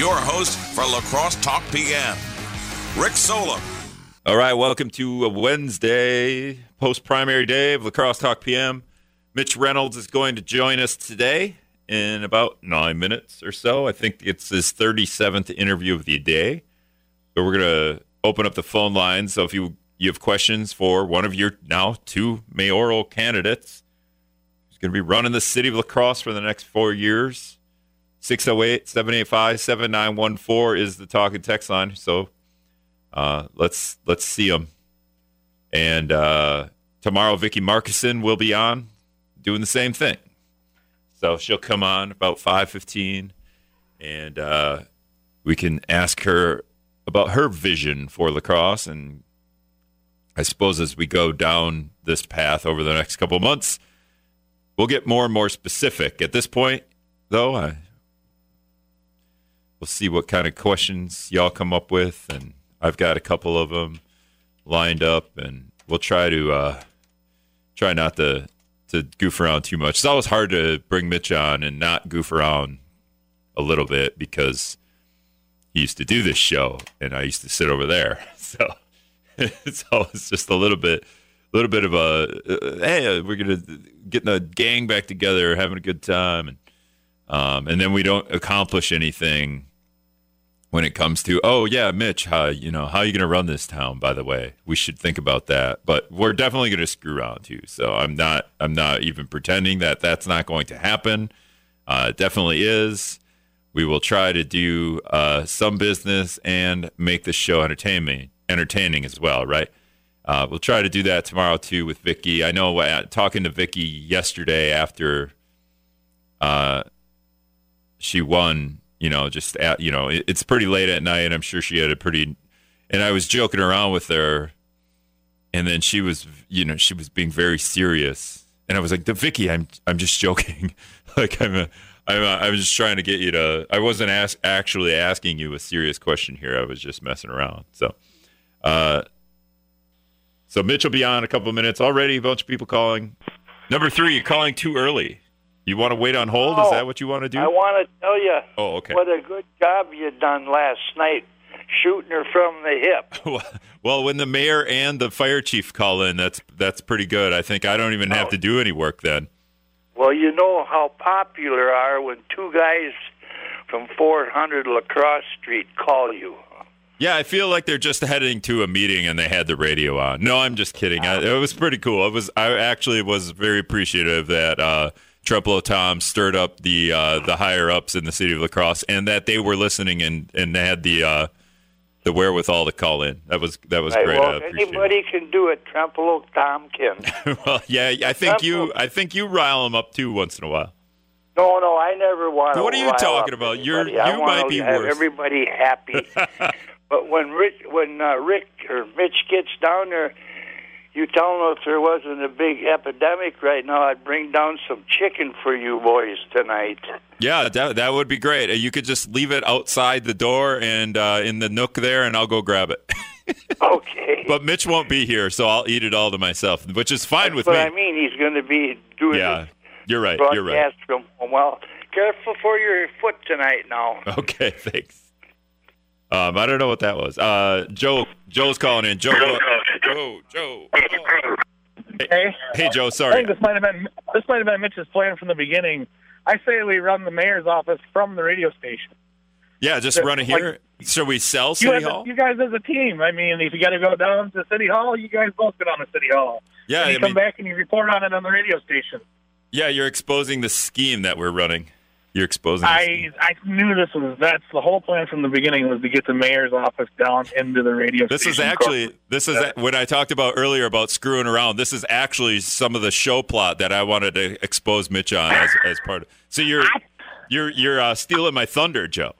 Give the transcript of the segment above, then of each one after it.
your host for La Crosse Talk PM, Rick Solem. All right, welcome to a Wednesday, post primary day of La Crosse Talk PM. Mitch Reynolds is going to join us today in about nine minutes or so. I think it's his 37th interview of the day. So we're going to open up the phone lines. So if you, you have questions for one of your now two mayoral candidates, who's going to be running the city of La Crosse for the next four years, 608 785 7914 is the talk and text line. So uh, let's let's see them. And uh, tomorrow, Vicki Markussen will be on doing the same thing. So she'll come on about five fifteen, and uh, we can ask her about her vision for La Crosse. And I suppose as we go down this path over the next couple months, we'll get more and more specific. At this point, though, I we'll see what kind of questions y'all come up with, and I've got a couple of them lined up, and we'll try to uh, try not to to goof around too much. It's always hard to bring Mitch on and not goof around a little bit because he used to do this show, and I used to sit over there, so it's always just a little bit. A little bit of a uh, hey, we're gonna getting the gang back together, having a good time, and um, and then we don't accomplish anything when it comes to oh yeah mitch how you know how are you going to run this town by the way? We should think about that. But we're definitely going to screw around too. So i'm not i'm not even pretending that that's not going to happen. Uh, it definitely is. We will try to do uh, some business and make the show entertaining entertaining as well right? Uh, we'll try to do that tomorrow too with Vicki. I know uh, talking to Vicki yesterday after uh, she won you know, just at, you know, it, it's pretty late at night. I'm sure she had a pretty, and I was joking around with her, and then she was, you know, she was being very serious, and I was like, Vicki, I'm, I'm just joking, like I'm, a, I'm, a, I'm just trying to get you to. I wasn't ask, actually asking you a serious question here. I was just messing around. So, uh, so Mitch will be on a couple of minutes already. A bunch of people calling. Number three, you're calling too early. You want to wait on hold? Is that what you want to do? I want to tell you Oh, okay. what a good job you done last night shooting her from the hip. well, when the mayor and the fire chief call in, that's that's pretty good. I think I don't even have Oh. to do any work then. Well, you know how popular are when two guys from 400 La Crosse Street call you. Yeah, I feel like they're just heading to a meeting and they had the radio on. No, I'm just kidding. I, it was pretty cool. It was. I actually was very appreciative that uh, Trempealeau Tom stirred up the uh, the higher ups in the city of La Crosse and that they were listening and and had the uh, the wherewithal to call in. That was that was Right, great. Well, appreciate it. anybody can do it, Trempealeau Tom can. well, yeah, I think you I think you rile them up too once in a while. No, no, I never want to. What are you rile talking about? You're- anybody. I you might be have worse. everybody happy. but when Rich, when uh, Rick or Mitch gets down there, you tell him if there wasn't a big epidemic right now, I'd bring down some chicken for you boys tonight. Yeah, that, that would be great. You could just leave it outside the door and uh, in the nook there, and I'll go grab it. Okay. but Mitch won't be here, so I'll eat it all to myself, which is fine with but me. I mean, he's going to be doing yeah, you're right. You're right. from. Well, careful for your foot tonight now. Okay, thanks. Um, I don't know what that was. Uh, Joe, Joe's calling in. Joe, go- Joe, Joe. Hey, Hey, Joe. I Sorry. think this might have been this might have been Mitch's plan from the beginning. I say we run the mayor's office from the radio station. Yeah, just run it here. Should we sell You, City a- Hall? you guys as a team. I mean, if you got to go down to City Hall, you guys both get on to City Hall. Yeah, and you I come mean, back and you report on it on the radio station. yeah. You're exposing the scheme that we're running. You're exposing. I. I knew this was that's the whole plan from the beginning was to get the mayor's office down into the radio This is actually this is when I talked about earlier about screwing around. This is actually some of the show plot that I wanted to expose Mitch on as, as part of. So you're you're you're uh, stealing my thunder, Joe.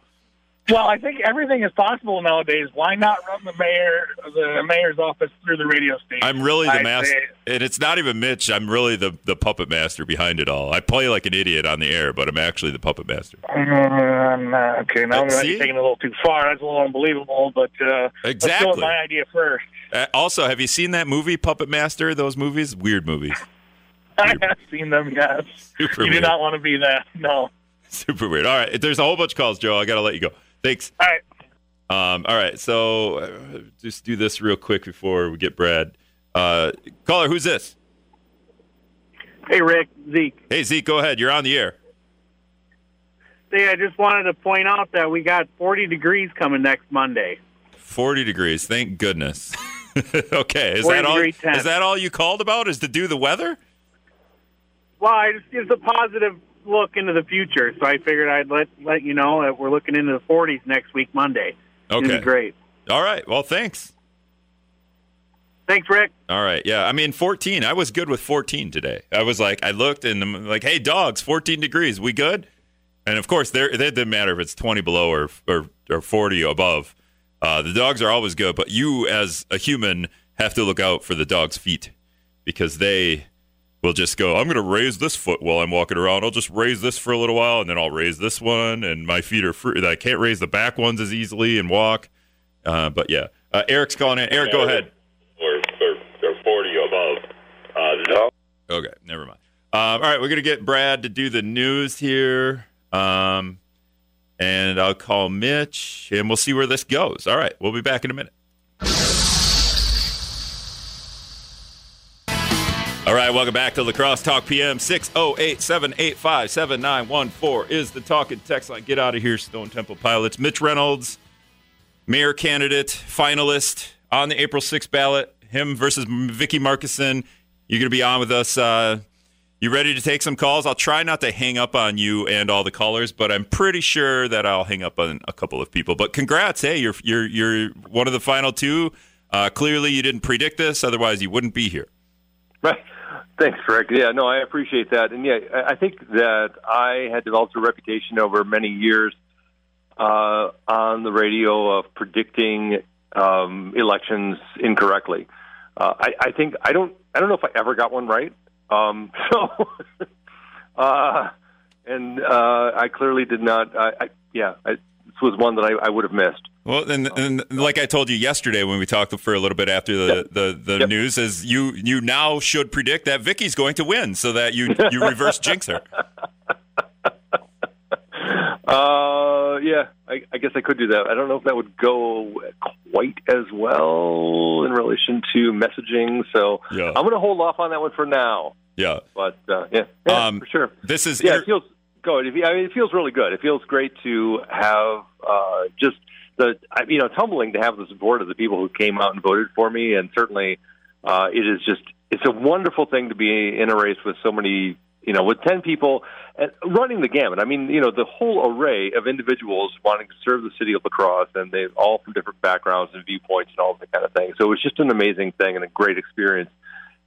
Well, I think everything is possible nowadays. Why not run the mayor the mayor's office through the radio station? I'm really the I master, say- and it's not even Mitch. I'm really the the puppet master behind it all. I play like an idiot on the air, but I'm actually the puppet master. Um, uh, okay, now Uh, we're taking it a little too far. That's a little unbelievable, but uh, let's go Exactly. with my idea first. Uh, also, have you seen that movie Puppet Master? Those movies, weird movies, I have seen them, yes. super you weird. do not want to be that. No. Super weird. All right, there's a whole bunch of calls, Joe. I got to let you go. Thanks. All right. Um, all right. So uh, just do this real quick before we get Brad. Uh, caller, who's this? Hey, Rick, Zeke. Hey, Zeke, go ahead. You're on the air. Hey, I just wanted to point out that we got 40 degrees coming next Monday. 40 degrees. Thank goodness. okay. Is that all? Is that all you called about? Is to do the weather? Well, it just gives a positive look into the future, so I figured I'd let let you know that we're looking into the 40s next week, Monday. Okay. great. All right. Well, thanks. Thanks, Rick. All right. Yeah. I mean, 14. I was good with 14 today. I was like, I looked and I'm like, hey, dogs, 14 degrees. We good? And of course, there it doesn't matter if it's 20 below or or, or 40 above. Uh, the dogs are always good, but you as a human have to look out for the dog's feet because they will just go. I'm going to raise this foot while I'm walking around. I'll just raise this for a little while, and then I'll raise this one, and my feet are free. I can't raise the back ones as easily and walk. Uh, but yeah, uh, Eric's calling in. Eric, go ahead. or, or, or 40 above. Uh, the dog Okay, never mind. Um, all right, we're gonna get Brad to do the news here, um, and I'll call Mitch, and we'll see where this goes. All right, we'll be back in a minute. All right, welcome back to La Crosse Talk PM. 608 785 7914 is the talking text line. Get out of here, Stone Temple Pilots. Mitch Reynolds, mayor candidate, finalist on the April 6th ballot. Him versus Vicki Markussen. You're going to be on with us. Uh, you ready to take some calls? I'll try not to hang up on you and all the callers, but I'm pretty sure that I'll hang up on a couple of people. But congrats, hey, you're you're you're one of the final two. Uh, clearly, you didn't predict this; otherwise, you wouldn't be here. Right. Thanks, Rick. Yeah, no, I appreciate that. And yeah, I think that I had developed a reputation over many years uh, on the radio of predicting um, elections incorrectly. Uh, I, I think I don't. I don't know if I ever got one right. Um, so, uh, and uh, I clearly did not. I, I yeah, I, was one that I, I would have missed. Well, and, and like I told you yesterday when we talked for a little bit after the Yep. the, the Yep. news, is you you now should predict that Vicki's going to win, so that you you reverse jinx her. Uh, yeah, I, I guess I could do that. I don't know if that would go quite as well in relation to messaging. So Yeah. I'm going to hold off on that one for now. Yeah. But uh, yeah, yeah Um, for sure. This is Yeah, inter- it feels good. I mean, it feels really good. It feels great to have uh, just the you know it's humbling to have the support of the people who came out and voted for me, and certainly uh, it is just it's a wonderful thing to be in a race with so many you know with ten people and running the gamut. I mean, you know, the whole array of individuals wanting to serve the city of La Crosse, and they all from different backgrounds and viewpoints and all that kind of thing. So it was just an amazing thing and a great experience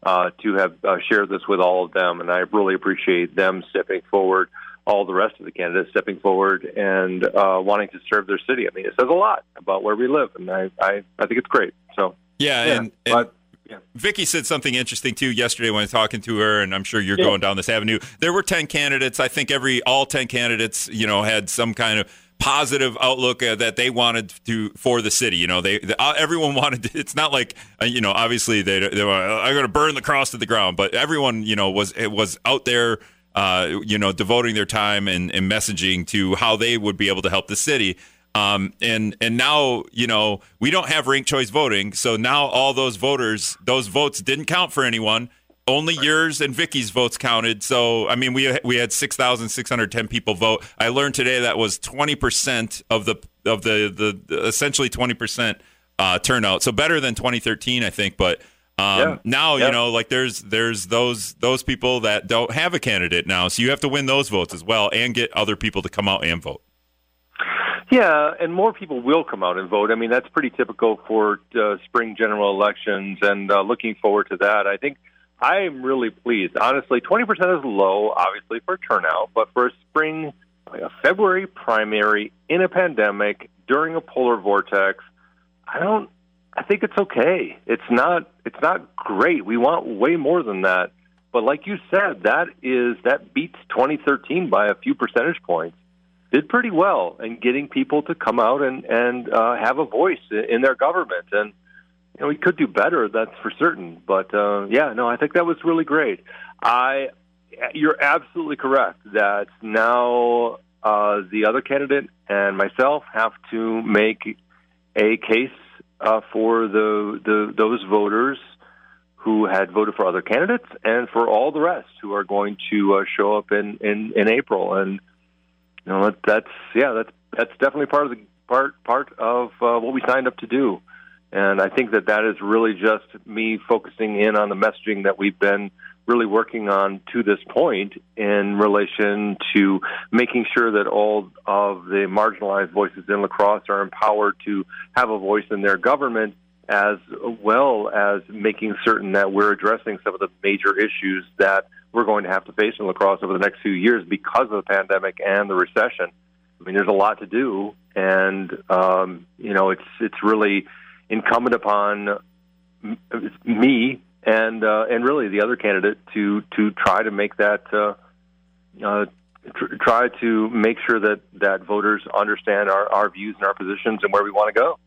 uh, to have uh, shared this with all of them, and I really appreciate them stepping forward. All the rest of the candidates stepping forward and uh, wanting to serve their city. I mean, it says a lot about where we live, and I, I, I think it's great. So, yeah, yeah, and, and but yeah. Vicki said something interesting too yesterday when I was talking to her, and I'm sure you're Yeah. going down this avenue. There were ten candidates. I think every all ten candidates, you know, had some kind of positive outlook uh, that they wanted to for the city. You know, they, the, uh, everyone wanted. To, it's not like uh, you know, obviously they they were I'm going to burn the cross to the ground, but everyone you know was it was out there. Uh, you know, devoting their time and, and messaging to how they would be able to help the city. Um, and and now you know we don't have ranked choice voting, so now all those voters, those votes didn't count for anyone. Only yours and Vicki's votes counted. So I mean, we we had six thousand six hundred ten people vote. I learned today that was twenty percent of the of the the, the essentially twenty percent uh, turnout. So better than twenty thirteen, I think. But um, Yeah. now Yeah. you know, like there's there's those those people that don't have a candidate now. So you have to win those votes as well and get other people to come out and vote. Yeah, and more people will come out and vote. I mean, that's pretty typical for uh, spring general elections, and uh, looking forward to that. I think I'm really pleased. Honestly, 20% is low, obviously, for turnout, but for a spring, like a February primary in a pandemic during a polar vortex, I don't. I think it's okay. It's not. It's not great. We want way more than that. But like you said, that is that beats 2013 by a few percentage points did pretty well in getting people to come out and and uh, have a voice in their government. And you know, we could do better, that's for certain. But uh, yeah, no, I think that was really great. I, you're absolutely correct that now uh, the other candidate and myself have to make a case uh, for the, the those voters who had voted for other candidates and for all the rest who are going to uh, show up in, in, in April. And you know that, that's yeah that's that's definitely part of the part part of uh, what we signed up to do. And I think that that is really just me focusing in on the messaging that we've been really working on to this point in relation to making sure that all of the marginalized voices in La Crosse are empowered to have a voice in their government as well as making certain that we're addressing some of the major issues that we're going to have to face in La Crosse over the next few years because of the pandemic and the recession. I mean, there's a lot to do, and um, you know, it's it's really incumbent upon me and uh, and really the other candidate to to try to make that uh, uh, tr- try to make sure that that voters understand our, our views and our positions and where we want to go.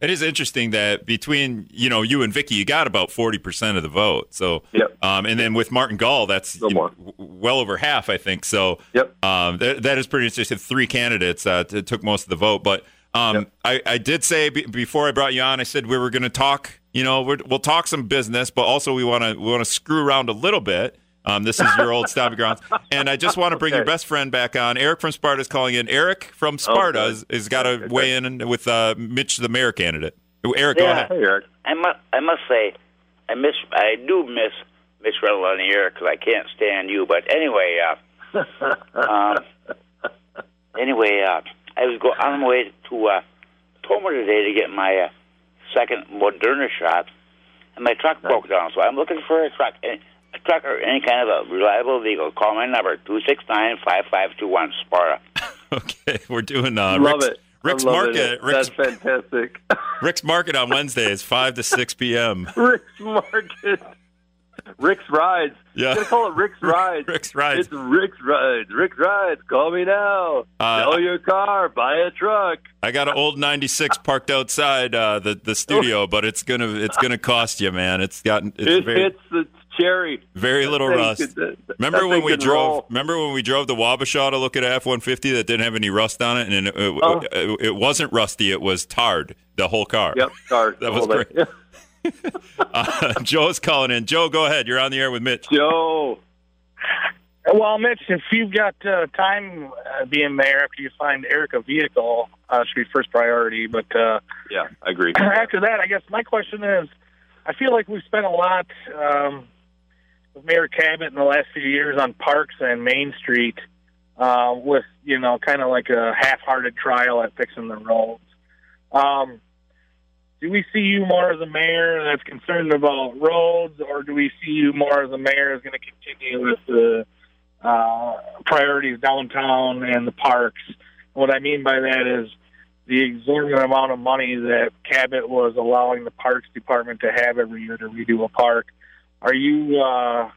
It is interesting that between you know you and Vicki, you got about forty percent of the vote. So, yep. um, and then with Martin Gall, that's no know, well over half, I think. So, yep. Um, that, that is pretty interesting. Three candidates uh, t- took most of the vote, but um, yep. I, I, did say b- before I brought you on, I said we were going to talk. You know, we will talk some business, but also we want to we want to screw around a little bit. Um, this is your old stomping grounds, and I just want to bring okay. your best friend back on. Eric from Sparta is calling in. Eric from Sparta okay. has got to okay. weigh in with uh, Mitch, the mayor candidate. Eric, yeah. go ahead. Hey, Eric. I must, I must say, I miss, I do miss Mitch Reynolds on the air because I can't stand you. But anyway, uh, um, anyway, uh, I was go on my way to uh, Tomah today to get my uh, second Moderna shot, and my truck broke down. So I'm looking for a truck, a truck or any kind of a reliable vehicle. Call my number two six nine five five two one Sparta. okay, we're doing. Uh, Love Rick's, it. Rick's Market. It. Rick's, That's fantastic. Rick's Market on Wednesdays, five to six p.m. Rick's Market. Rick's Rides. Yeah. Gonna call it Rick's Rides. Rick's Rides. It's Rick's Rides. Rick's Rides. Call me now. Uh, Sell your car. Buy a truck. I got an old '96 parked outside uh, the the studio, but it's gonna it's gonna cost you, man. It's gotten it's it very, hits the cherry. Very little rust. Could, remember when we drove? Roll. Remember when we drove the Wabasha to look at F one fifty that didn't have any rust on it, and it, it, oh. it, it, wasn't rusty. It was tarred. The whole car. Yep, tarred. that was great. uh, Joe's calling in. Joe, go ahead. You're on the air with Mitch. Joe. Well, Mitch, if you've got uh, time uh, being there after you find Eric a vehicle, uh, should be first priority. But uh, yeah, I agree. After that, I guess my question is, I feel like we've spent a lot um, with Mayor Kabat in the last few years on parks and Main Street, uh, with you know kind of like a half-hearted trial at fixing the roads. Um, do we see you more as a mayor that's concerned about roads, or do we see you more as a mayor that's going to continue with the uh, priorities downtown and the parks? What I mean by that is the exorbitant amount of money that Kabat was allowing the Parks Department to have every year to redo a park. Are you uh,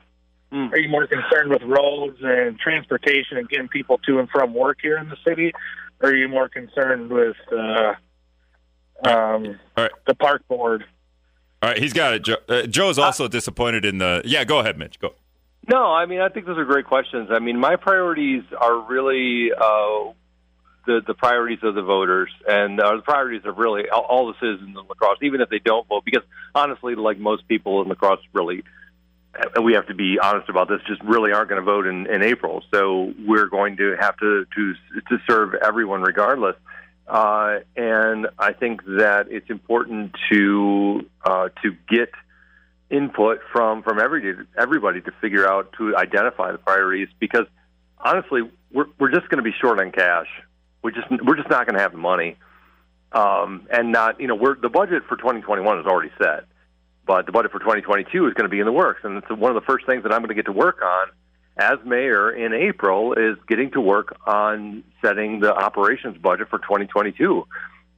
mm. are you more concerned with roads and transportation and getting people to and from work here in the city, or are you more concerned with uh, um, All right. the park board? All right, he's got it. Joe, uh, Joe's also uh, disappointed in the. Yeah, go ahead, Mitch. Go. No, I mean I think those are great questions. I mean my priorities are really uh, the the priorities of the voters, and uh, the priorities of really all, all the citizens in La Crosse, even if they don't vote. Because honestly, like most people in La Crosse, really, we have to be honest about this, just really aren't going to vote in, in April. So we're going to have to to to serve everyone regardless. Uh, and I think that it's important to uh, to get input from from every everybody to figure out to identify the priorities because honestly we're we're just going to be short on cash. We just we're just not going to have the money, um, and not you know we're the budget for 2021 is already set, but the budget for 2022 is going to be in the works, and it's one of the first things that I'm going to get to work on as mayor in April is getting to work on setting the operations budget for 2022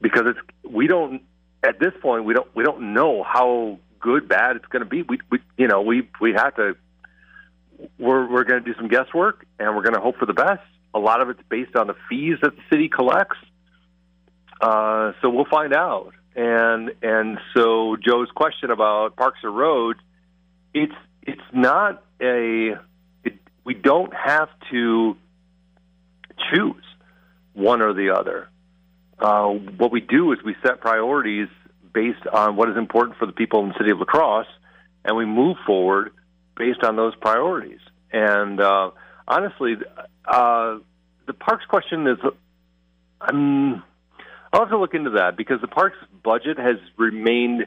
because it's we don't at this point we don't we don't know how good bad it's going to be. We, we you know we we have to we're we're going to do some guesswork and we're going to hope for the best. A lot of it's based on the fees that the city collects. Uh, so we'll find out. And and so Joe's question about parks or roads, it's it's not a we don't have to choose. one or the other. Uh, what we do is we set priorities based on what is important for the people in the city of La Crosse, and we move forward based on those priorities. And uh, honestly, uh, the parks question is, I'm, I'll have to look into that because the parks budget has remained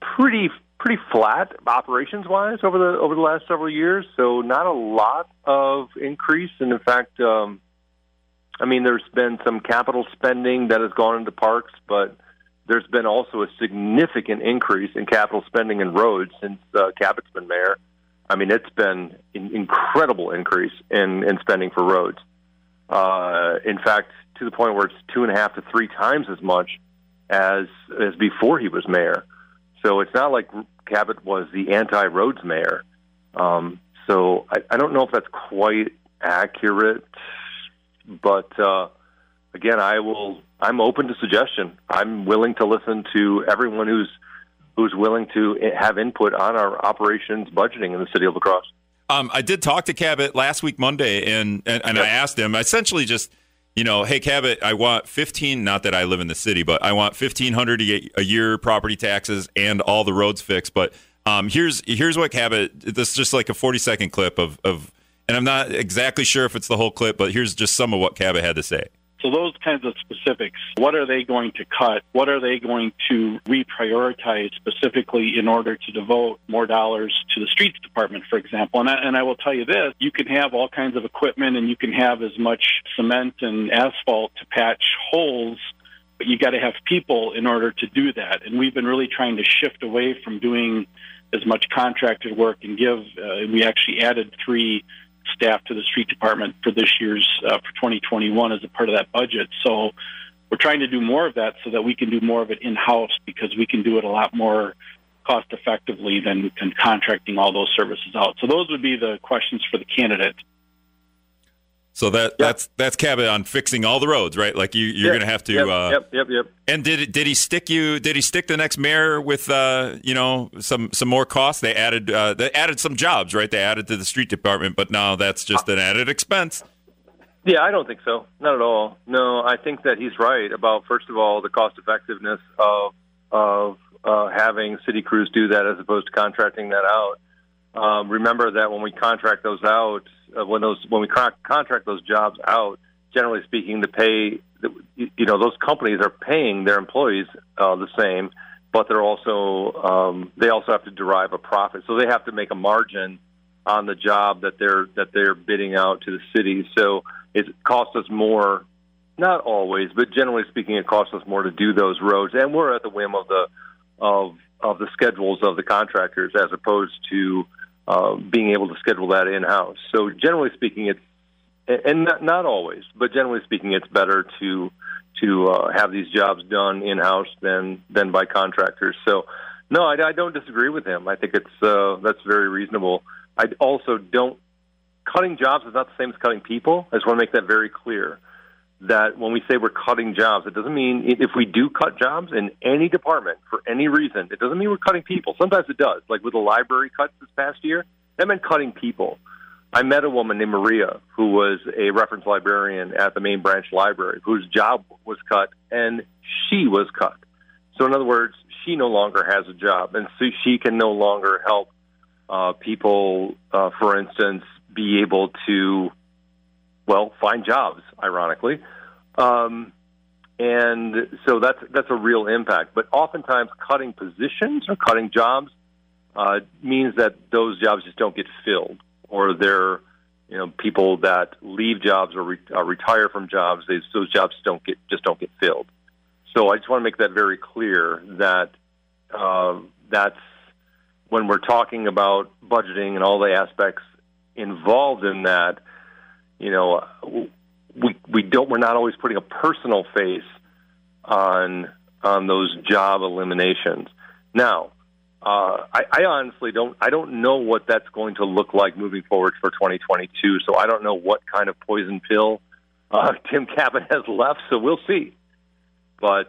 pretty pretty flat operations wise over the over the last several years. So not a lot of increase, and in fact, um, I mean, there's been some capital spending that has gone into parks, but there's been also a significant increase in capital spending in roads since uh, Kabat's been mayor. I mean, it's been an incredible increase in, in spending for roads. Uh, in fact, to the point where it's two and a half to three times as much as as before he was mayor. So it's not like Kabat was the anti-roads mayor. Um, so I, I don't know if that's quite accurate, but uh, again, I will. I'm open to suggestion. I'm willing to listen to everyone who's who's willing to have input on our operations budgeting in the city of La Crosse. Um, I did talk to Kabat last week Monday, and and, and yep. I asked him essentially just, you know, hey Kabat, I want fifteen. Not that I live in the city, but I want fifteen hundred a year property taxes and all the roads fixed. But um, here's here's what Kabat. This is just like a forty second clip of of, and I'm not exactly sure if it's the whole clip, but here's just some of what Kabat had to say. So those kinds of specifics, what are they going to cut? What are they going to reprioritize specifically in order to devote more dollars to the streets department, for example? And I, and I will tell you this, you can have all kinds of equipment and you can have as much cement and asphalt to patch holes but you got to have people in order to do that. And we've been really trying to shift away from doing as much contracted work and give. Uh, we actually added three staff to the street department for this year's uh, for 2021 as a part of that budget. So we're trying to do more of that so that we can do more of it in house because we can do it a lot more cost effectively than, than contracting all those services out. So those would be the questions for the candidate. So that yep. that's that's Kabat on fixing all the roads, right? Like you you're yep. going to have to. Yep. Uh, yep. Yep. Yep. And did did he stick you? Did he stick the next mayor with uh, you know some some more costs? They added uh, they added some jobs, right? They added to the street department, but now that's just an added expense. Yeah, I don't think so. Not at all. No, I think that he's right about first of all the cost effectiveness of of uh, having city crews do that as opposed to contracting that out. Um, remember that when we contract those out, uh, when those when we con- contract those jobs out, generally speaking, the pay, you know, those companies are paying their employees uh, the same, but they're also um, they also have to derive a profit, so they have to make a margin on the job that they're that they're bidding out to the city. So it costs us more, not always, but generally speaking, it costs us more to do those roads, and we're at the whim of the of of the schedules of the contractors as opposed to uh, being able to schedule that in house. So generally speaking, it's and not, not always, but generally speaking, it's better to to uh, have these jobs done in house than than by contractors. So no, I, I don't disagree with him. I think it's uh, that's very reasonable. I also don't cutting jobs is not the same as cutting people. I just want to make that very clear that when we say we're cutting jobs, it doesn't mean if we do cut jobs in any department for any reason, it doesn't mean we're cutting people. Sometimes it does. Like with the library cuts this past year, that meant cutting people. I met a woman named Maria who was a reference librarian at the main branch library whose job was cut and she was cut. So, in other words, she no longer has a job and so she can no longer help uh, people, uh, for instance, be able to well, find jobs, ironically. Um, and so that's that's a real impact. But oftentimes, cutting positions or cutting jobs uh, means that those jobs just don't get filled, or they're you know people that leave jobs or re- uh, retire from jobs. They, those jobs don't get just don't get filled. So I just want to make that very clear that uh, that's when we're talking about budgeting and all the aspects involved in that you know, we we don't we're not always putting a personal face on on those job eliminations. Now, uh, I, I honestly don't I don't know what that's going to look like moving forward for 2022. So I don't know what kind of poison pill uh, Tim Kabat has left. So we'll see. But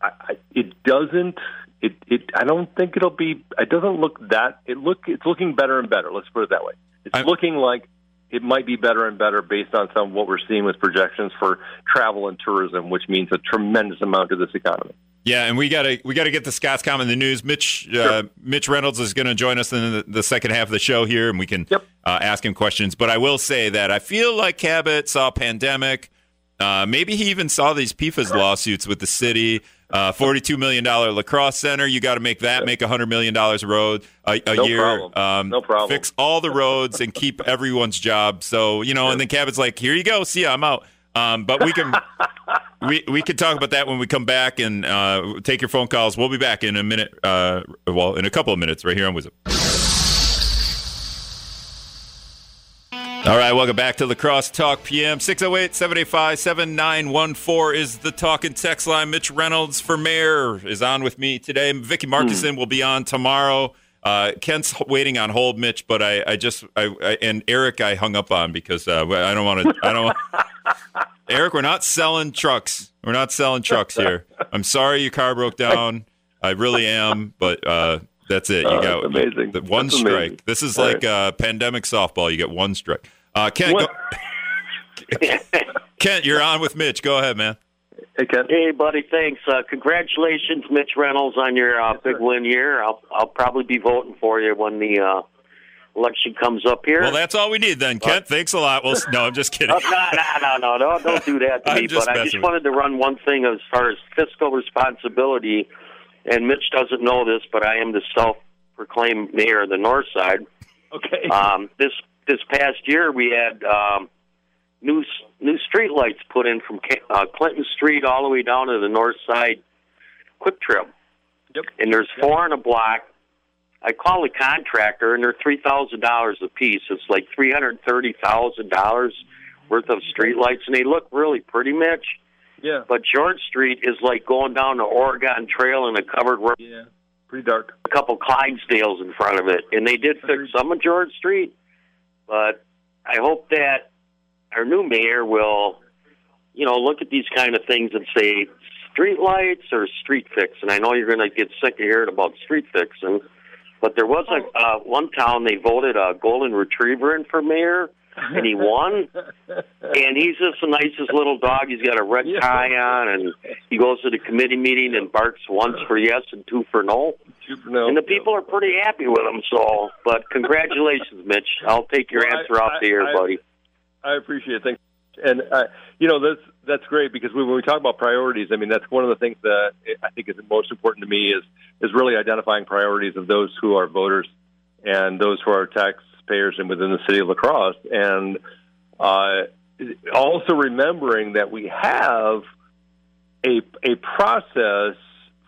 I, I, it doesn't. It, it I don't think it'll be. It doesn't look that. It look. It's looking better and better. Let's put it that way. It's I'm, looking like it might be better and better based on some of what we're seeing with projections for travel and tourism, which means a tremendous amount to this economy. Yeah, and we gotta we gotta get the Scots comment in the news. Mitch uh. Mitch Reynolds is going to join us in the, the, second half of the show here, and we can yep. uh, ask him questions. But I will say that I feel like Kabat saw pandemic. Uh, maybe he even saw these PFAS lawsuits with the city. Uh, Forty-two million dollar La Crosse Center. You got to make that make hundred million dollars a road a, a no year. Problem. Um, no problem. Fix all the roads and keep everyone's job. So you know, and then Kabat's like, "Here you go. See, ya, I'm out." Um, but we can we we can talk about that when we come back and uh, take your phone calls. We'll be back in a minute. Uh, well, in a couple of minutes, right here on WIZM. All right, welcome back to La Crosse Talk PM. 608 785 7914 is the talk and text line. Mitch Reynolds for mayor is on with me today. Vicki Markussen mm. will be on tomorrow. Uh, Kent's waiting on hold, Mitch, but I, I just I, I, and Eric I hung up on because uh, I don't want to. I don't. Eric, we're not selling trucks. We're not selling trucks here. I'm sorry your car broke down. I really am, but uh, that's it. You oh, got amazing. The, one that's strike. Amazing. This is All like right. uh, pandemic softball. You get one strike. Uh, Kent, go, Kent, you're on with Mitch. Go ahead, man. Hey, Kent. Hey, buddy. Thanks. Uh, congratulations, Mitch Reynolds, on your uh, big win year. I'll I'll probably be voting for you when the uh, election comes up here. Well, that's all we need then, Kent. Thanks a lot. Well, no, I'm just kidding. no, no, no, no, no, don't do that to me. But I just wanted to run one thing as far as fiscal responsibility. And Mitch doesn't know this, but I am the self-proclaimed mayor of the North Side. Okay. Um, this this past year, we had um, new new street lights put in from uh, Clinton Street all the way down to the North Side Kwik Trip. Yep. And there's yep. four in a block I call the contractor, and they're three thousand dollars a piece. It's like three hundred thirty thousand dollars worth of street lights, and they look really pretty, Mitch. Yeah. But George Street is like going down the Oregon Trail in a covered road. Yeah. Pretty dark. A couple Clydesdales in front of it, and they did fix some of George Street. But I hope that our new mayor will, you know, look at these kind of things and say street lights or street fix. And I know you're going to get sick of hearing about street fixing but there was a uh, one town they voted a golden retriever in for mayor, and he won. and he's just the nicest little dog. He's got a red tie on, and he goes to the committee meeting and barks once for yes and two for no. Two for no. And the people are pretty happy with him. So, but congratulations, Mitch. I'll take your well, answer I, off the air, buddy. I appreciate it. Thanks. And uh, you know that's that's great because when we talk about priorities, I mean that's one of the things that I think is most important to me is is really identifying priorities of those who are voters and those who are taxpayers and within the city of La Crosse, and uh, also remembering that we have a a process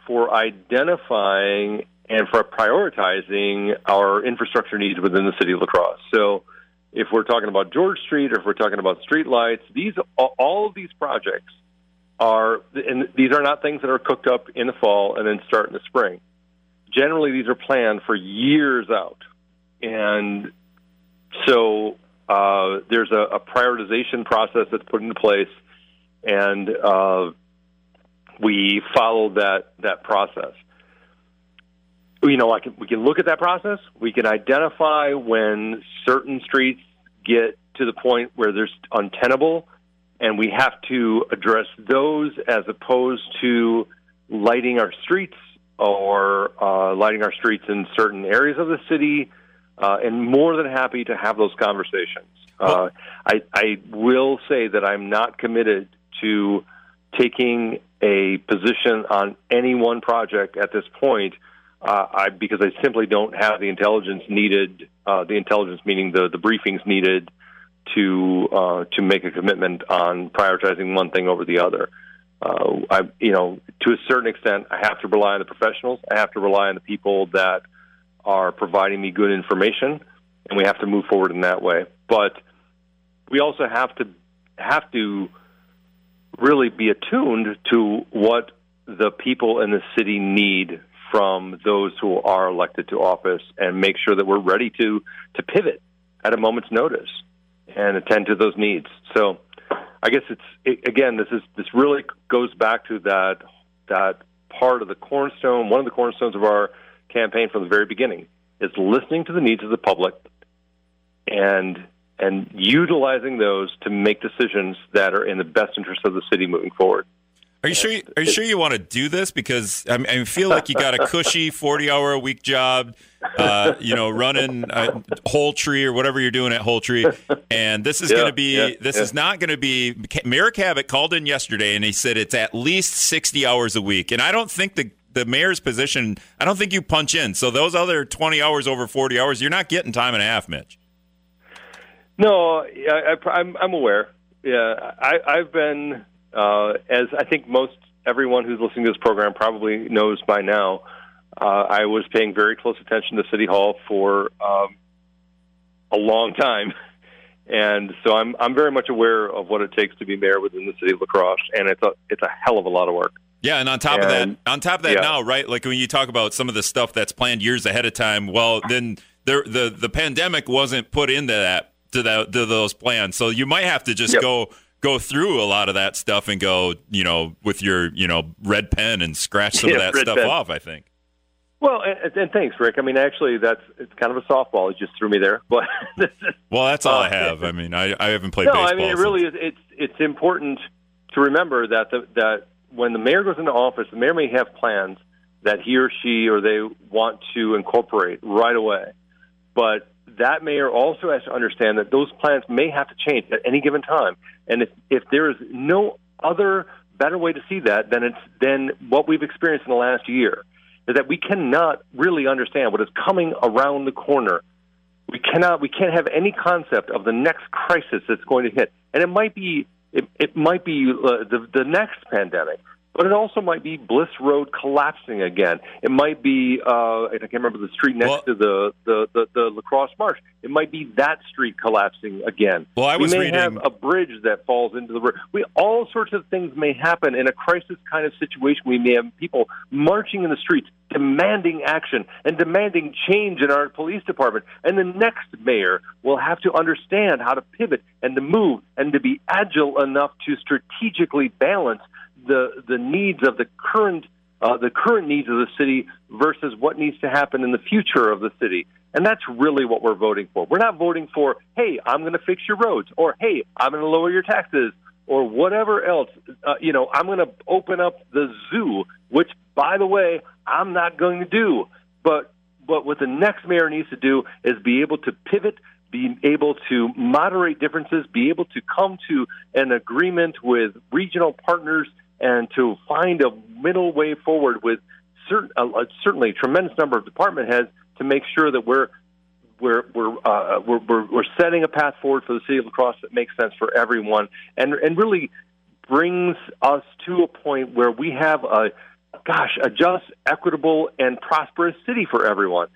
for identifying and for prioritizing our infrastructure needs within the city of La Crosse. So if we're talking about George Street or if we're talking about street lights, these all of these projects are and these are not things that are cooked up in the fall and then start in the spring. Generally, these are planned for years out, and so uh, there's a, a, prioritization process that's put into place, and uh, we follow that that process you know, I can, we can look at that process. We can identify when certain streets get to the point where they're untenable, and we have to address those as opposed to lighting our streets or uh, lighting our streets in certain areas of the city. Uh, and more than happy to have those conversations. Uh, I, I will say that I'm not committed to taking a position on any one project at this point uh, I, because I simply don't have the intelligence needed, uh, the intelligence meaning the, the briefings needed to uh, to make a commitment on prioritizing one thing over the other. Uh, I, you know, to a certain extent, I have to rely on the professionals. I have to rely on the people that are providing me good information, and we have to move forward in that way. But we also have to have to really be attuned to what the people in the city need from those who are elected to office and make sure that we're ready to to pivot at a moment's notice and attend to those needs. So I guess it's it, again this is this really goes back to that that part of the cornerstone one of the cornerstones of our campaign from the very beginning is listening to the needs of the public and and utilizing those to make decisions that are in the best interest of the city moving forward. Are you sure? You, are you sure you want to do this? Because I, mean, I feel like you got a cushy forty-hour a week job, uh, you know, running a Whole Tree or whatever you're doing at Whole Tree, and this is Yeah, going to be. yeah, this yeah. is not going to be. Mayor Kabat called in yesterday, and he said it's at least sixty hours a week, and I don't think the the mayor's position. I don't think you punch in. So those other twenty hours over forty hours, you're not getting time and a half, Mitch. No, I, I, I'm, aware. Yeah, I, I've been, uh, as I think most everyone who's listening to this program probably knows by now. Uh, I was paying very close attention to City Hall for um, a long time, and so I'm I'm very much aware of what it takes to be mayor within the city of La Crosse, and it's a it's a hell of a lot of work. Yeah, and on top of that, on top of that yeah. now, right? Like when you talk about some of the stuff that's planned years ahead of time, well, then there the the pandemic wasn't put into that to that to those plans. So you might have to just Yep. go go through a lot of that stuff and go, you know, with your you know red pen and scratch some of that stuff pen. off. I think. Well, and, and thanks, Rick. I mean, actually, that's it's kind of a softball. It just threw me there, but Well, that's all Uh, I have. I mean, I, I haven't played no, baseball. I mean it since- really is. It's it's important to remember that the, that when the mayor goes into office, the mayor may have plans that he or she or they want to incorporate right away, but that mayor also has to understand that those plans may have to change at any given time, and if if there is no other better way to see that than it's than what we've experienced in the last year is that we cannot really understand what is coming around the corner. We cannot we can't have any concept of the next crisis that's going to hit. And it might be it, it might be uh, the the next pandemic but it also might be Bliss Road collapsing again. It might be uh, I can't remember the street next Well- to the, the, the, the La Crosse marsh. It might be that street collapsing again. Well, I was we may reading- have a bridge that falls into the river. We all sorts of things may happen in a crisis kind of situation. We may have people marching in the streets demanding action and demanding change in our police department. And the next mayor will have to understand how to pivot and to move and to be agile enough to strategically balance the the needs of the current uh, the current needs of the city versus what needs to happen in the future of the city. And that's really what we're voting for. We're not voting for, hey, I'm going to fix your roads, or hey, I'm going to lower your taxes, or whatever else. Uh, you know, I'm going to open up the zoo, which, by the way, I'm not going to do. But but what the next mayor needs to do is be able to pivot, be able to moderate differences, be able to come to an agreement with regional partners, and to find a middle way forward with certain, uh, uh, certainly a tremendous number of department heads to make sure that we're we're we're, uh, we're we're we're setting a path forward for the city of La Crosse that makes sense for everyone, and and really brings us to a point where we have a gosh a just, equitable, and prosperous city for everyone.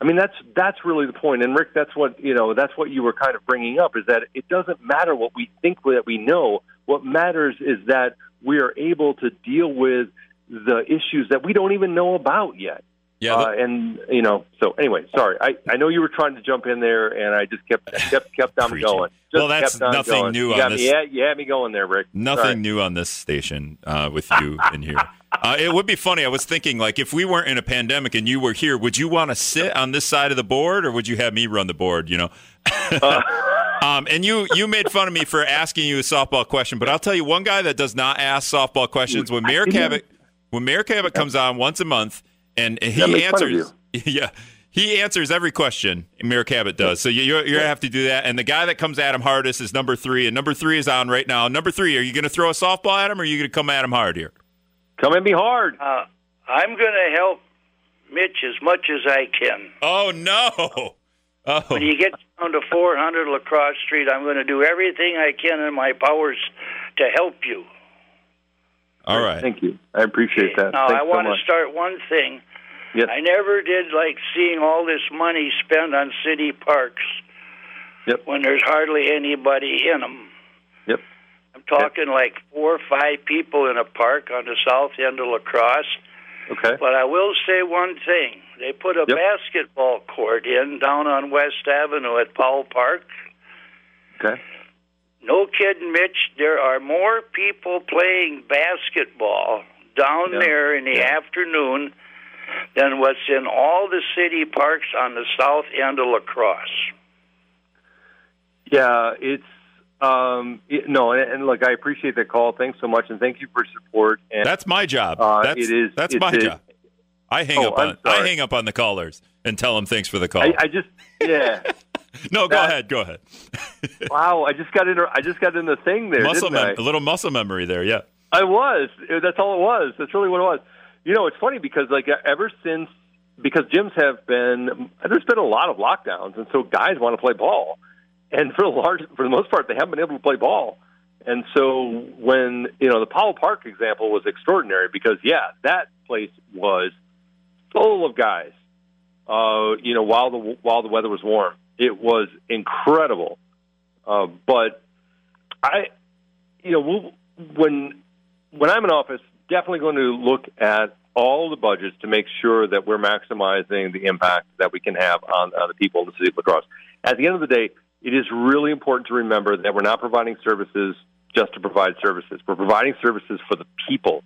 I mean that's that's really the point. And Rick, that's what you know. That's what you were kind of bringing up is that it doesn't matter what we think that we know. What matters is that we are able to deal with the issues that we don't even know about yet. Yeah, Uh, and you know, so anyway, sorry. I, I know you were trying to jump in there, and I just kept kept kept on going. Just Well, that's nothing going. new you on this- Me, yeah, you had me going there, Rick. Nothing Sorry. new on this station uh, with you in here. Uh, it would be funny. I was thinking, like, if we weren't in a pandemic and you were here, would you want to sit on this side of the board, or would you have me run the board? You know. um, and you you made fun of me for asking you a softball question, but I'll tell you one guy that does not ask softball questions when Mayor Kabat when Mayor Kabat comes on once a month and he makes fun of answers. Yeah. He answers every question. Mayor Kabat does. So you, you're, you're gonna have to do that. And the guy that comes at him hardest is number three, and number three is on right now. Number three, are you going to throw a softball at him, or are you going to come at him hard here? Come at me hard. Uh, I'm going to help Mitch as much as I can. Oh no! Oh, When you get down to 400 La Crosse Street, I'm going to do everything I can in my powers to help you. all right. Thank you. I appreciate that. Now, Thanks I want so to start one thing. Yes. I never did like seeing all this money spent on city parks Yep. when there's hardly anybody in them. Yep. I'm talking like four or five people in a park on the south end of La Crosse. Okay. But I will say one thing. They put a Yep. basketball court in down on West Avenue at Powell Park. Okay. No kidding, Mitch. There are more people playing basketball down there in the afternoon than what's in all the city parks on the south end of La Crosse. Yeah, it's um, it, no, and, and look, I appreciate the call. Thanks so much, and thank you for support. And That's my job. Uh, that's it is- that's it's my a- job. I hang Oh, up on I hang up on the callers and tell them thanks for the call. I, I just yeah. no, go that- ahead, go ahead. wow, I just got in. I just got in the thing there. muscle mem- a little muscle memory there. Yeah. I was. That's all it was. That's really what it was. You know, it's funny because like ever since because gyms have been there's been a lot of lockdowns, and so guys want to play ball, and for the large for the most part they haven't been able to play ball. And so when you know the Powell Park example was extraordinary because yeah, that place was full of guys. Uh, you know, while the while the weather was warm, it was incredible. Uh, but I, you know, when when I'm in office, definitely going to look at all the budgets to make sure that we're maximizing the impact that we can have on, on the people in the city of La Crosse. At the end of the day, it is really important to remember that we're not providing services just to provide services. We're providing services for the people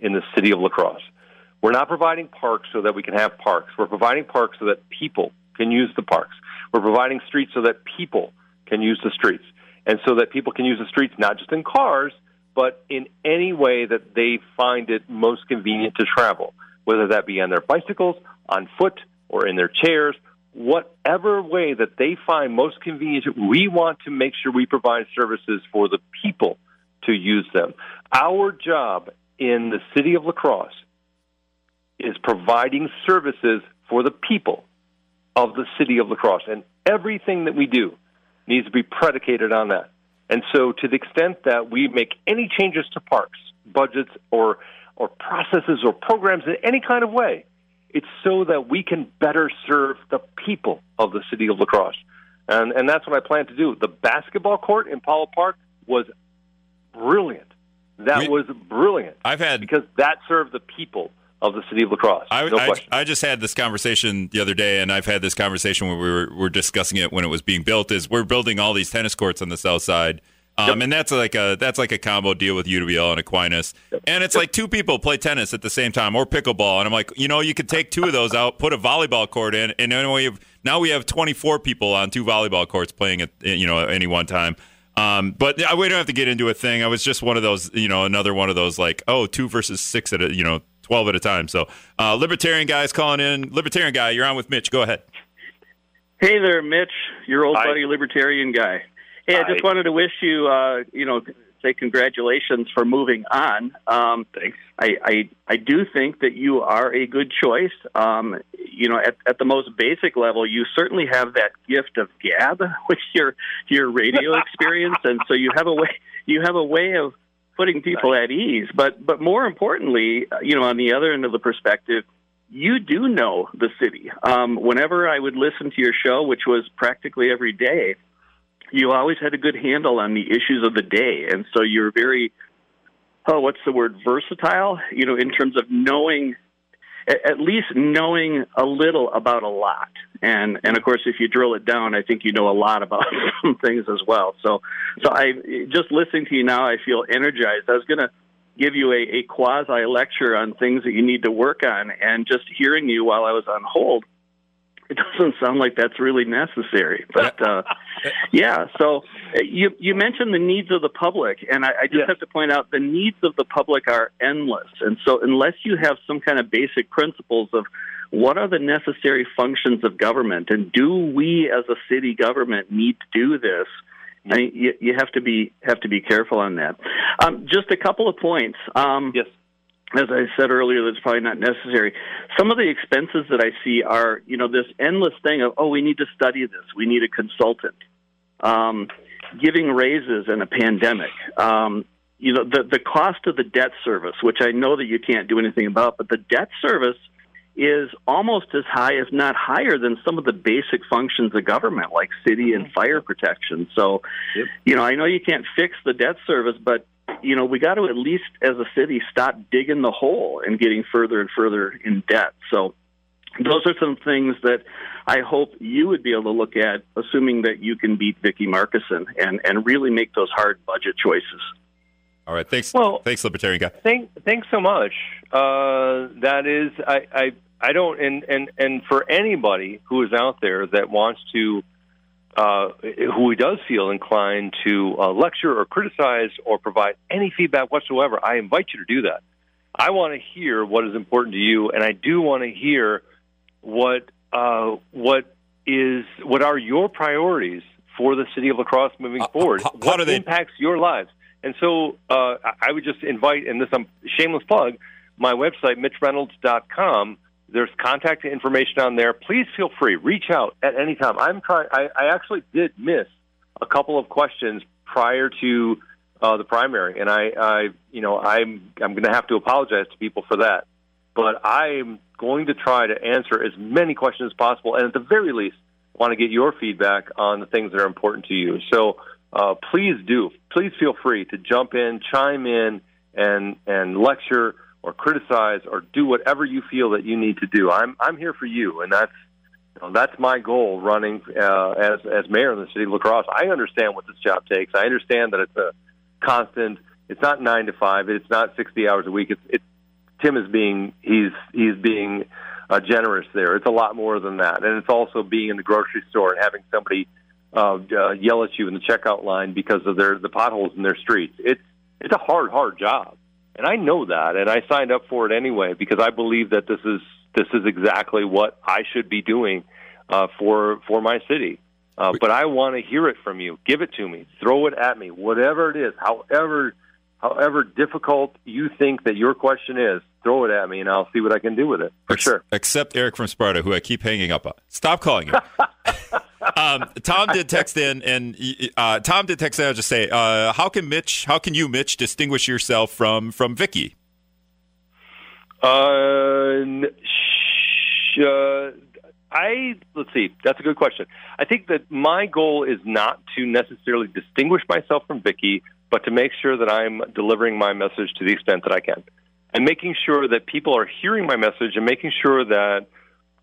in the city of La Crosse. We're not providing parks so that we can have parks. We're providing parks so that people can use the parks. We're providing streets so that people can use the streets. And so that people can use the streets not just in cars, but in any way that they find it most convenient to travel, whether that be on their bicycles, on foot, or in their chairs, whatever way that they find most convenient. We want to make sure we provide services for the people to use them. Our job in the city of La Crosse is providing services for the people of the city of La Crosse. And everything that we do needs to be predicated on that. And so, to the extent that we make any changes to parks, budgets, or, or processes or programs in any kind of way, it's so that we can better serve the people of the city of La Crosse. And, and that's what I plan to do. The basketball court in Powell Park was brilliant. That We- was brilliant I've had because that served the people of the city of La Crosse. I, no I. I just had this conversation the other day, and I've had this conversation when we were, were discussing it when it was being built. Is we're building all these tennis courts on the south side, um, and that's like a that's like a combo deal with UWL and Aquinas, and it's like two people play tennis at the same time or pickleball, and I'm like, you know, you could take two of those out, put a volleyball court in, and then we have now we have 24 people on two volleyball courts playing at you know at any one time. Um, but yeah, we don't have to get into a thing. I was just one of those, you know, another one of those like, oh, two versus six at a, you know, 12 at a time. So, uh, libertarian guys calling in. Libertarian guy, you're on with Mitch. Go ahead. Hey there, Mitch, your old Hi. buddy, libertarian guy. Hey, I just wanted to wish you, uh, you know, say congratulations for moving on. Um, Thanks. I, I I do think that you are a good choice. Um, you know, at, at the most basic level, you certainly have that gift of gab with your your radio experience, and so you have a way you have a way of putting people at ease. But but more importantly, uh, you know, on the other end of the perspective, you do know the city. Um, whenever I would listen to your show, which was practically every day, you always had a good handle on the issues of the day, and so you're very oh, what's the word? Versatile. You know, in terms of knowing, at least knowing a little about a lot. And and of course, if you drill it down, I think you know a lot about some things as well. So so I just listening to you now, I feel energized. I was gonna give you a, a quasi lecture on things that you need to work on, and just hearing you while I was on hold, it doesn't sound like that's really necessary. But uh, yeah, so you you mentioned the needs of the public, and I, I just Yes. have to point out the needs of the public are endless, and so unless you have some kind of basic principles of what are the necessary functions of government, and do we as a city government need to do this? I mean, you, you have to be have to be careful on that. Um, just a couple of points. Um, Yes. As I said earlier, that's probably not necessary. Some of the expenses that I see are, you know, this endless thing of, oh, we need to study this, we need a consultant, um, giving raises in a pandemic. Um, you know, the the cost of the debt service, which I know that you can't do anything about, but the debt service is almost as high, if not higher, than some of the basic functions of government, like city and fire protection. So, Yep. you know, I know you can't fix the debt service, but you know, we got to at least, as a city, stop digging the hole and getting further and further in debt. So, those are some things that I hope you would be able to look at, assuming that you can beat Vicki Markussen and and really make those hard budget choices. All right. Thanks. Well- thanks, libertarian guy. Thank, thanks so much. Uh, that is, I, I, I don't, and, and, and for anybody who is out there that wants to uh, who he does feel inclined to uh, lecture or criticize or provide any feedback whatsoever, I invite you to do that. I want to hear what is important to you, and I do want to hear what uh, what is what are your priorities for the city of La Crosse moving forward. how- how what they- impacts your lives? And so uh, I- I would just invite, and this I'm shameless plug, my website mitchreynolds.com. There's contact information on there. Please feel free, reach out at any time. I'm trying. I, I actually did miss a couple of questions prior to uh, the primary, and I, I, you know, I'm I'm going to have to apologize to people for that. But I'm going to try to answer as many questions as possible, and at the very least, want to get your feedback on the things that are important to you. So uh, please do. Please feel free to jump in, chime in, and and lecture or criticize or do whatever you feel that you need to do. I'm I'm here for you, and that's you know, that's my goal running uh, as as mayor of the city of La Crosse. I understand what this job takes. I understand that it's a constant. It's not nine to five. It's not sixty hours a week. It's it's Tim is being he's he's being uh, generous there. It's a lot more than that, and it's also being in the grocery store and having somebody uh, uh, yell at you in the checkout line because of their the potholes in their streets. It's it's a hard hard job, and I know that, and I signed up for it anyway because I believe that this is this is exactly what I should be doing uh, for for my city. Uh, but I want to hear it from you. Give it to me. Throw it at me. Whatever it is, however however difficult you think that your question is, throw it at me, and I'll see what I can do with it. For Ex- sure. Except Eric from Sparta, who I keep hanging up on. Stop calling him. um, Tom did text in, and uh, Tom did text in. I'll just say, uh, how can Mitch? How can you, Mitch, distinguish yourself from from Vicki? Uh, sh- uh, I let's see. That's a good question. I think that my goal is not to necessarily distinguish myself from Vicki, but to make sure that I'm delivering my message to the extent that I can, and making sure that people are hearing my message, and making sure that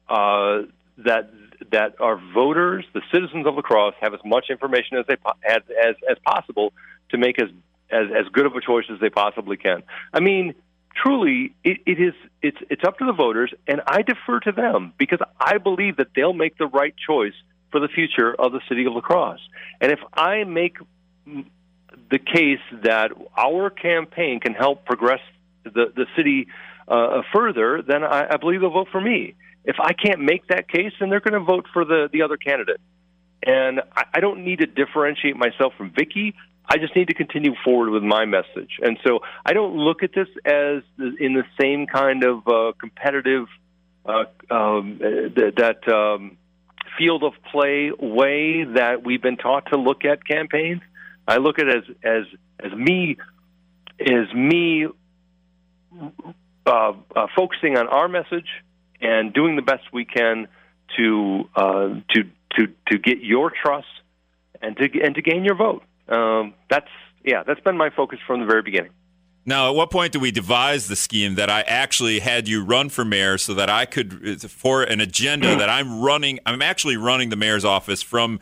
uh, that that our voters, the citizens of La Crosse, have as much information as they as as, as possible to make as, as as good of a choice as they possibly can. I mean, truly, it, it is it's it's up to the voters, and I defer to them because I believe that they'll make the right choice for the future of the city of La Crosse. And if I make the case that our campaign can help progress the the city uh, further, then I, I believe they'll vote for me. If I can't make that case, then they're going to vote for the the other candidate. And I, I don't need to differentiate myself from Vicki. I just need to continue forward with my message. And so I don't look at this as in the same kind of uh, competitive uh, um, th- that um, field of play way that we've been taught to look at campaigns. I look at it as as as me as me uh, uh, focusing on our message and doing the best we can to uh, to to to get your trust and to and to gain your vote. Um, that's yeah, that's been my focus from the very beginning. Now, at what point do we devise the scheme that I actually had you run for mayor so that I could, for an agenda that I'm running, I'm actually running the mayor's office from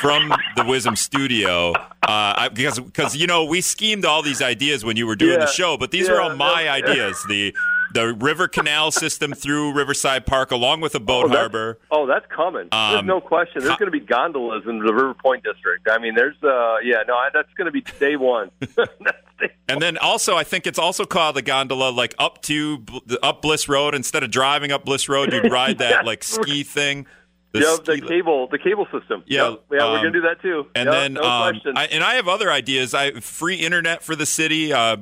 from the WIZM Studio uh, I, because because you know we schemed all these ideas when you were doing Yeah. the show, but these Yeah, are all my yeah. ideas. The the river canal system through Riverside Park, along with a boat Oh, harbor. Oh, that's coming. there's Um, no question. There's going to be gondolas in the River Point district. I mean, there's uh, yeah, no, I- that's going to be day one. And then also, I think it's also called the gondola, like up to up Bliss Road. Instead of driving up Bliss Road, you'd ride that like ski thing. The yep, the cable, the cable system. Yeah, Yep. yeah, we're um, going to do that too. And Yep, then, no um. I, and I have other ideas. I free internet for the city, uh, uh,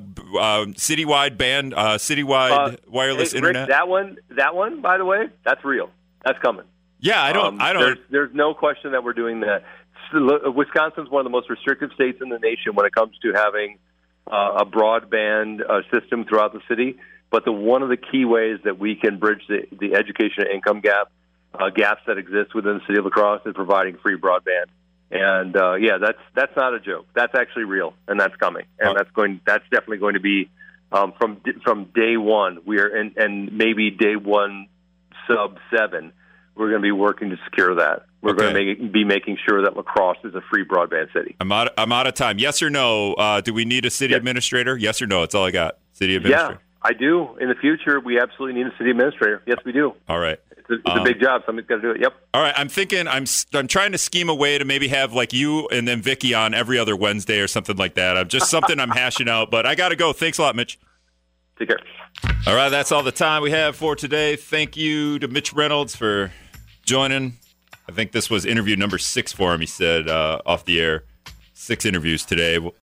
citywide band, uh, citywide Uh, wireless hey, Rick, internet. that one, that one, by the way, that's real. That's coming. yeah, I don't. Um, I don't. There's, there's no question that we're doing that. Wisconsin's one of the most restrictive states in the nation when it comes to having uh, a broadband uh, system throughout the city. But the one of the key ways that we can bridge the, the education and income gap uh, gaps that exist within the city of La Crosse is providing free broadband. And uh, yeah, that's that's not a joke. That's actually real, and that's coming, and that's going. That's definitely going to be um, from from day one. We are and and maybe day one sub seven. We're going to be working to secure that. We're going to make, be making sure that La Crosse is a free broadband city. I'm out. I'm out of time. Yes or no? Uh, do we need a city Yes. administrator? Yes or no? That's all I got. City administrator. Yeah. I do. In the future, we absolutely need a city administrator. Yes, we do. All right. It's it's, it's a Um, big job. Somebody's got to do it. Yep. All right, I'm thinking I'm I'm trying to scheme a way to maybe have like you and then Vicki on every other Wednesday or something like that. I'm just something I'm hashing out, but I got to go. Thanks a lot, Mitch. Take care. All right, that's all the time we have for today. Thank you to Mitch Reynolds for joining. I think this was interview number six for him. He said uh, off the air, six interviews today.